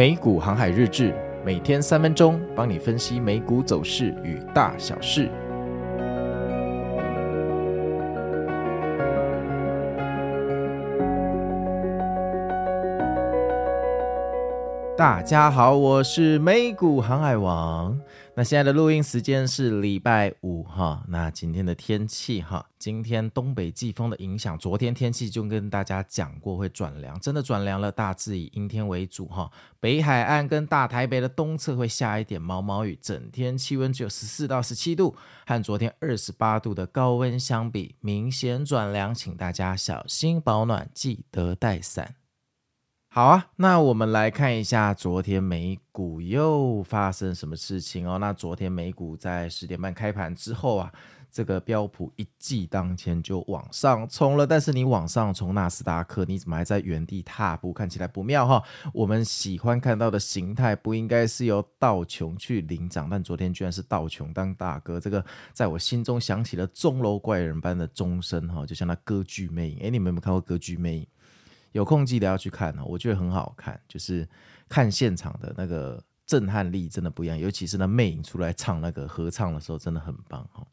美股航海日志，每天三分钟，帮你分析美股走势与大小事。大家好，我是美股航海王。那现在的录音时间是礼拜五哈。那今天的天气哈，今天东北季风的影响，昨天天气就跟大家讲过会转凉，真的转凉了，大致以阴天为主哈。北海岸跟大台北的东侧会下一点毛毛雨，整天气温只有十四到十七度，和昨天二十八度的高温相比，明显转凉，请大家小心保暖，记得带伞。好啊，那我们来看一下昨天美股又发生什么事情哦。那昨天美股在十点半开盘之后啊，这个标普一季当天就往上冲了。但是你往上冲，纳斯达克你怎么还在原地踏步？看起来不妙哈。我们喜欢看到的形态不应该是由道琼去领涨，但昨天居然是道琼当大哥。这个在我心中响起了钟楼怪人般的钟声哈，就像那歌剧魅影。诶，你们有没有看过歌剧魅影？有空记得要去看哦，我觉得很好看，就是看现场的那个震撼力真的不一样，尤其是那魅影出来唱那个合唱的时候，真的很棒哈。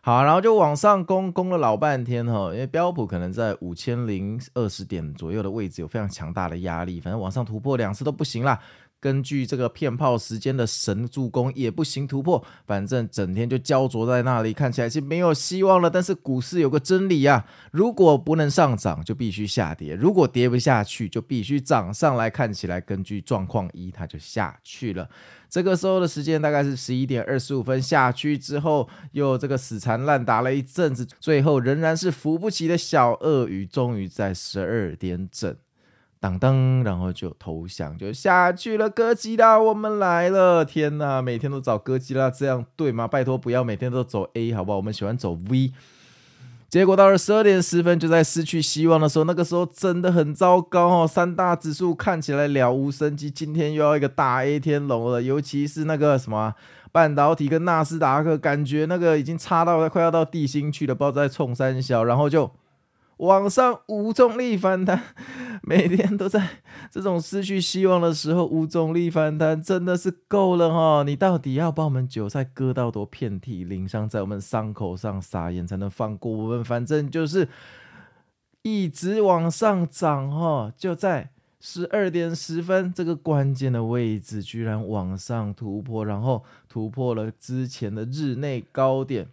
好，然后就往上攻，攻了老半天哈，因为标普可能在五千零二十点左右的位置有非常强大的压力，反正往上突破两次都不行啦。根据这个骗炮时间的神助攻也不行突破，反正整天就焦灼在那里，看起来是没有希望了。但是股市有个真理啊，如果不能上涨，就必须下跌；如果跌不下去，就必须涨上来。看起来根据状况一，它就下去了。这个时候的时间大概是十一点二十五分，下去之后又这个死缠烂打了一阵子，最后仍然是扶不起的小鳄鱼，终于在十二点整。当当，然后就投降，就下去了。哥吉拉，我们来了！天哪，每天都找哥吉拉，这样对吗？拜托，不要每天都走 A，好不好？我们喜欢走 V。结果到了十二点十分，就在失去希望的时候，那个时候真的很糟糕哦。三大指数看起来了无生机，今天又要一个大 A 天龙了。尤其是那个什么半导体跟纳斯达克，感觉那个已经差到快要到地心去了，不知道在冲三小，然后就。往上无重力反弹，每天都在这种失去希望的时候无重力反弹，真的是够了哈！你到底要把我们韭菜割到多遍体鳞伤，在我们伤口上撒盐才能放过我们？反正就是一直往上涨哈！就在十二点十分这个关键的位置，居然往上突破，然后突破了之前的日内高点。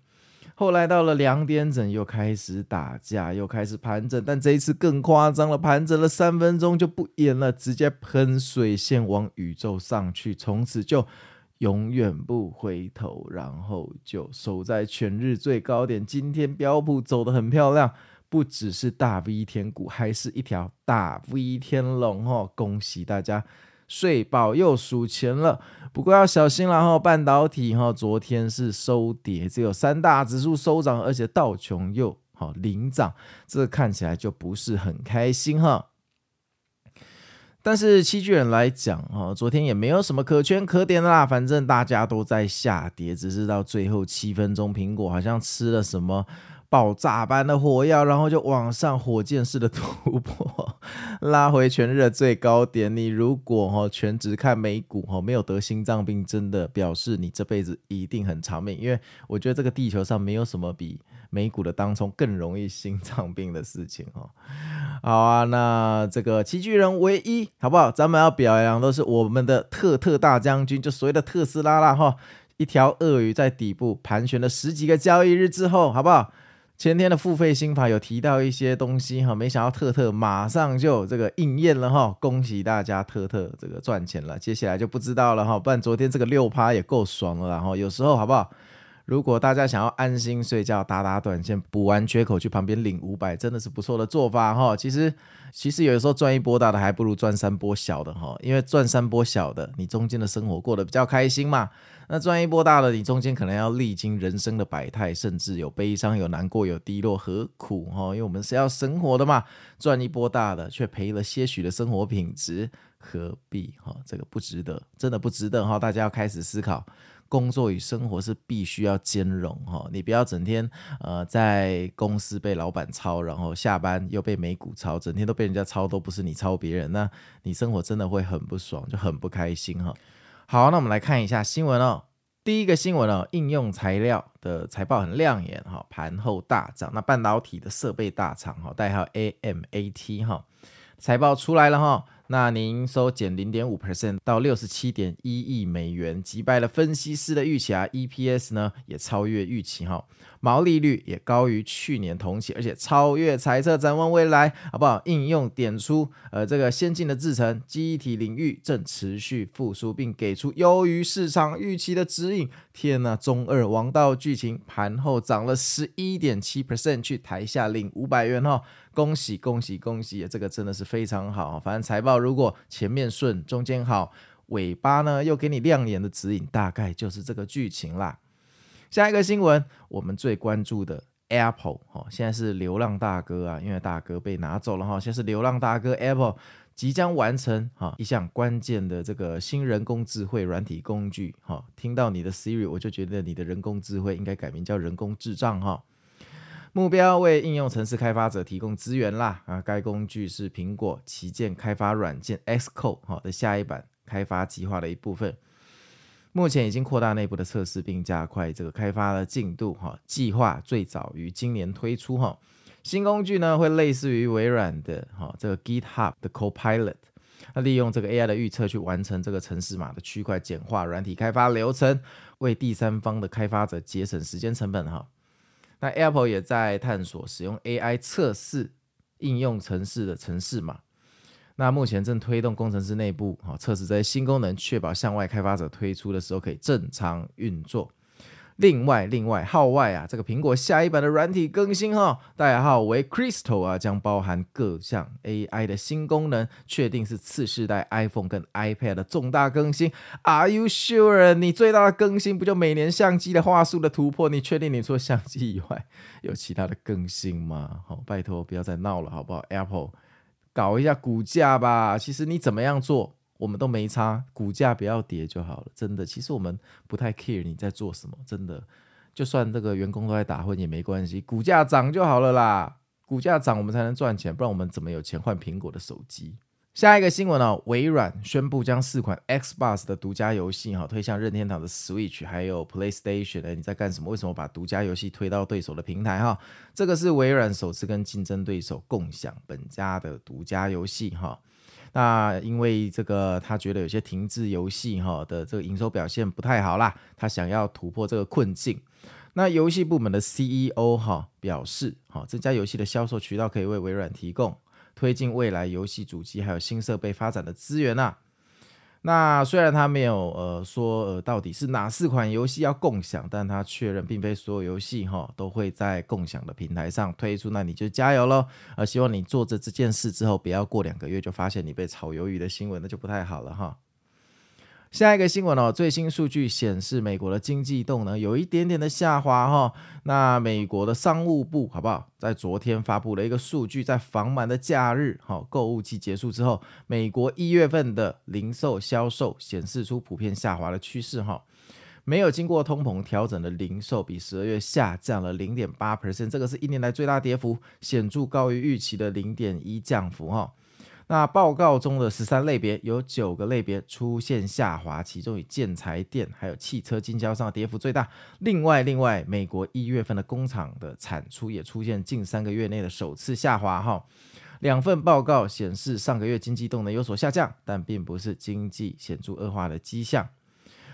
后来到了两点整，又开始打架，又开始盘整，但这一次更夸张了，盘整了三分钟就不演了，直接喷水线往宇宙上去，从此就永远不回头，然后就守在全日最高点。今天标普走得很漂亮，不只是大 V 天股，还是一条大 V 天龙哦！恭喜大家。睡饱又数钱了，不过要小心了哈。半导体哈，昨天是收跌，只有三大指数收涨，而且道琼又好领涨，这看起来就不是很开心哈。但是七巨人来讲哈，昨天也没有什么可圈可点的啦，反正大家都在下跌，只是到最后七分钟，苹果好像吃了什么。爆炸般的火药，然后就往上火箭式的突破，拉回全日的最高点。你如果哈全职看美股哈，没有得心脏病，真的表示你这辈子一定很长命。因为我觉得这个地球上没有什么比美股的当冲更容易心脏病的事情哈。好啊，那这个七巨人唯一好不好？咱们要表扬都是我们的特特大将军，就所谓的特斯拉啦哈。一条鳄鱼在底部盘旋了十几个交易日之后，好不好？前天的付费心法有提到一些东西哈，没想到特特马上就这个应验了哈，恭喜大家特特这个赚钱了，接下来就不知道了哈，不然昨天这个六趴也够爽了，然后有时候好不好？如果大家想要安心睡觉，打打短线，补完缺口去旁边领五百，真的是不错的做法哈。其实，其实有时候赚一波大的，还不如赚三波小的哈。因为赚三波小的，你中间的生活过得比较开心嘛。那赚一波大的，你中间可能要历经人生的百态，甚至有悲伤、有难过、有低落，何苦哈？因为我们是要生活的嘛。赚一波大的，却赔了些许的生活品质，何必哈？这个不值得，真的不值得哈。大家要开始思考。工作与生活是必须要兼容哈，你不要整天呃在公司被老板抄，然后下班又被美股抄，整天都被人家抄，都不是你抄别人，那你生活真的会很不爽，就很不开心哈。好，那我们来看一下新闻哦。第一个新闻哦，应用材料的财报很亮眼哈，盘后大涨。那半导体的设备大厂哈，代号 AMAT 哈，财报出来了哈。那您收减零点五 percent 到六十七点一亿美元，击败了分析师的预期啊。EPS 呢也超越预期哈，毛利率也高于去年同期，而且超越财测。展望未来好不好？应用点出呃这个先进的制程记忆体领域正持续复苏，并给出优于市场预期的指引。天呐，中二王道剧情盘后涨了十一点七 percent，去台下领五百元哈。恭喜恭喜恭喜！这个真的是非常好。反正财报如果前面顺，中间好，尾巴呢又给你亮眼的指引，大概就是这个剧情啦。下一个新闻，我们最关注的 Apple 哈，现在是流浪大哥啊，因为大哥被拿走了哈，现在是流浪大哥 Apple 即将完成哈一项关键的这个新人工智慧软体工具哈。听到你的 Siri，我就觉得你的人工智慧应该改名叫人工智障哈。目标为应用程式开发者提供资源啦啊！该工具是苹果旗舰开发软件 Xcode 的下一版开发计划的一部分。目前已经扩大内部的测试，并加快这个开发的进度哈。计划最早于今年推出哈。新工具呢会类似于微软的哈这个 GitHub 的 Copilot，那利用这个 AI 的预测去完成这个程式码的区块，简化软体开发流程，为第三方的开发者节省时间成本哈。那 Apple 也在探索使用 AI 测试应用程式的城市码。那目前正推动工程师内部啊测试这些新功能，确保向外开发者推出的时候可以正常运作。另外，另外号外啊，这个苹果下一版的软体更新哈，代号为 Crystal 啊，将包含各项 AI 的新功能，确定是次世代 iPhone 跟 iPad 的重大更新。Are you sure？你最大的更新不就每年相机的画素的突破？你确定你除了相机以外有其他的更新吗？好，拜托不要再闹了，好不好？Apple 搞一下股价吧。其实你怎么样做？我们都没差，股价不要跌就好了。真的，其实我们不太 care 你在做什么。真的，就算这个员工都在打混也没关系，股价涨就好了啦。股价涨我们才能赚钱，不然我们怎么有钱换苹果的手机？下一个新闻呢、哦？微软宣布将四款 Xbox 的独家游戏哈推向任天堂的 Switch，还有 PlayStation。哎，你在干什么？为什么把独家游戏推到对手的平台哈？这个是微软首次跟竞争对手共享本家的独家游戏哈。那因为这个，他觉得有些停滞游戏哈的这个营收表现不太好啦，他想要突破这个困境。那游戏部门的 CEO 哈表示，哈这家游戏的销售渠道可以为微软提供推进未来游戏主机还有新设备发展的资源呐。那虽然他没有呃说呃到底是哪四款游戏要共享，但他确认并非所有游戏哈都会在共享的平台上推出，那你就加油喽！呃，希望你做着这件事之后，不要过两个月就发现你被炒鱿鱼的新闻，那就不太好了哈。下一个新闻哦，最新数据显示，美国的经济动能有一点点的下滑哈。那美国的商务部好不好，在昨天发布了一个数据，在繁忙的假日哈购物季结束之后，美国一月份的零售销售显示出普遍下滑的趋势哈。没有经过通膨调整的零售比十二月下降了零点八 percent，这个是一年来最大跌幅，显著高于预期的零点一降幅哈。那报告中的十三类别有九个类别出现下滑，其中以建材店还有汽车经销商跌幅最大。另外，另外，美国一月份的工厂的产出也出现近三个月内的首次下滑。哈，两份报告显示上个月经济动能有所下降，但并不是经济显著恶化的迹象。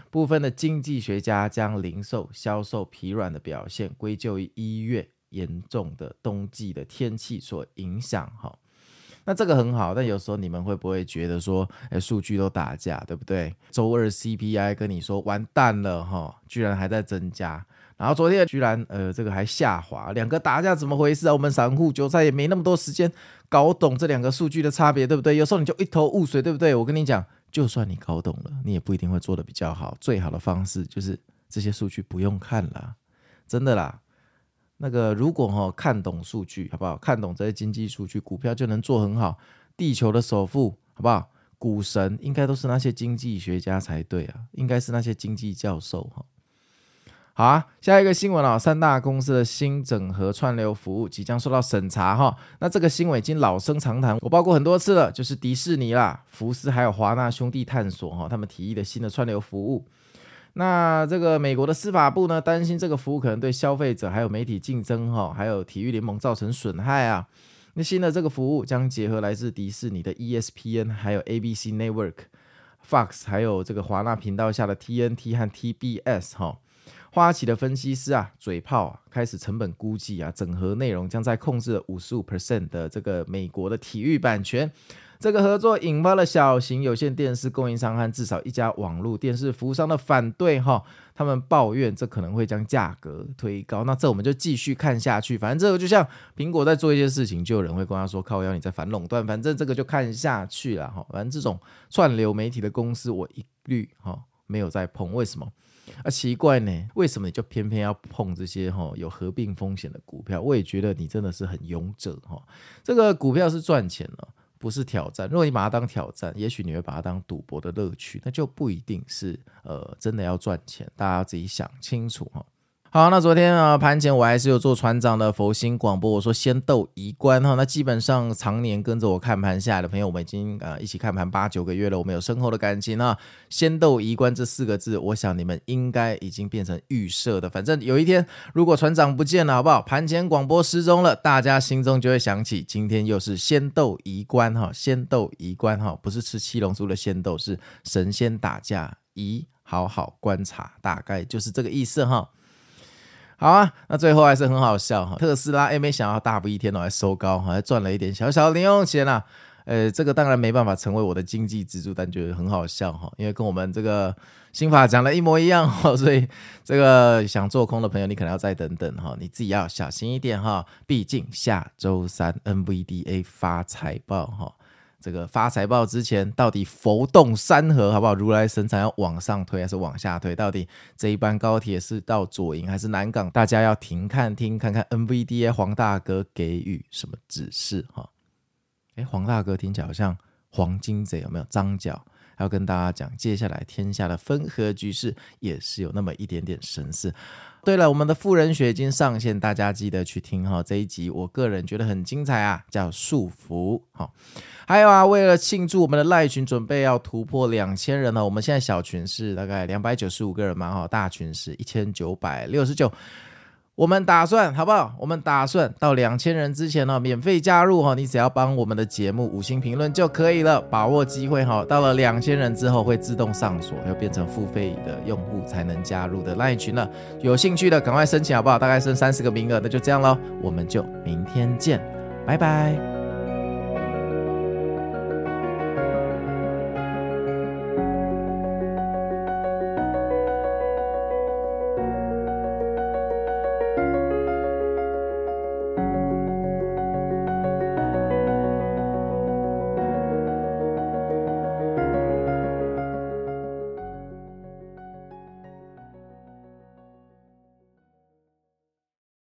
部分的经济学家将零售销售疲软的表现归咎于一月严重的冬季的天气所影响。哈。那这个很好，但有时候你们会不会觉得说，哎，数据都打架，对不对？周二 CPI 跟你说完蛋了哈，居然还在增加，然后昨天居然呃这个还下滑，两个打架怎么回事啊？我们散户韭菜也没那么多时间搞懂这两个数据的差别，对不对？有时候你就一头雾水，对不对？我跟你讲，就算你搞懂了，你也不一定会做得比较好。最好的方式就是这些数据不用看了，真的啦。那个如果哈看懂数据好不好？看懂这些经济数据，股票就能做很好。地球的首富好不好？股神应该都是那些经济学家才对啊，应该是那些经济教授哈。好啊，下一个新闻啊，三大公司的新整合串流服务即将受到审查哈。那这个新闻已经老生常谈，我报过很多次了，就是迪士尼啦、福斯还有华纳兄弟探索哈，他们提议的新的串流服务。那这个美国的司法部呢，担心这个服务可能对消费者还有媒体竞争哈，还有体育联盟造成损害啊。那新的这个服务将结合来自迪士尼的 ESPN，还有 ABC Network、Fox，还有这个华纳频道下的 TNT 和 TBS 哈。花旗的分析师啊，嘴炮，开始成本估计啊，整合内容将在控制了五十五 percent 的这个美国的体育版权。这个合作引发了小型有线电视供应商和至少一家网络电视服务商的反对哈，他们抱怨这可能会将价格推高。那这我们就继续看下去，反正这个就像苹果在做一些事情，就有人会跟他说靠要你在反垄断，反正这个就看下去了哈。反正这种串流媒体的公司，我一律哈没有在碰，为什么？啊，奇怪呢，为什么你就偏偏要碰这些哈有合并风险的股票？我也觉得你真的是很勇者哈。这个股票是赚钱了，不是挑战。如果你把它当挑战，也许你会把它当赌博的乐趣，那就不一定是呃真的要赚钱。大家自己想清楚哈。好，那昨天啊盘前我还是有做船长的佛心广播，我说先逗宜观哈。那基本上常年跟着我看盘下来的朋友，我们已经啊一起看盘八九个月了，我们有深厚的感情啊。先逗宜观这四个字，我想你们应该已经变成预设的。反正有一天如果船长不见了，好不好？盘前广播失踪了，大家心中就会想起今天又是先逗宜观哈，先逗宜观哈，不是吃七龙珠的仙斗，是神仙打架，咦好好观察，大概就是这个意思哈。好啊，那最后还是很好笑哈。特斯拉哎，没想到大不一天哦，还收高，还赚了一点小小零用钱啊。呃，这个当然没办法成为我的经济支柱，但觉得很好笑哈，因为跟我们这个心法讲的一模一样哈。所以这个想做空的朋友，你可能要再等等哈，你自己要小心一点哈。毕竟下周三 NVDA 发财报哈。这个发财报之前，到底浮动山河好不好？如来神掌要往上推还是往下推？到底这一班高铁是到左营还是南港？大家要停看听看看 NVDA 黄大哥给予什么指示哈？哎，黄大哥听起来好像黄金贼有没有？张角要跟大家讲，接下来天下的分合局势也是有那么一点点神似。对了，我们的富人学已经上线，大家记得去听哈。这一集我个人觉得很精彩啊，叫束缚哈。还有啊，为了庆祝我们的赖群准备要突破两千人了，我们现在小群是大概两百九十五个人嘛哈，大群是一千九百六十九。我们打算好不好？我们打算到两千人之前呢，免费加入哈，你只要帮我们的节目五星评论就可以了，把握机会哈。到了两千人之后会自动上锁，要变成付费的用户才能加入的 LINE 群了。有兴趣的赶快申请好不好？大概剩三十个名额，那就这样喽，我们就明天见，拜拜。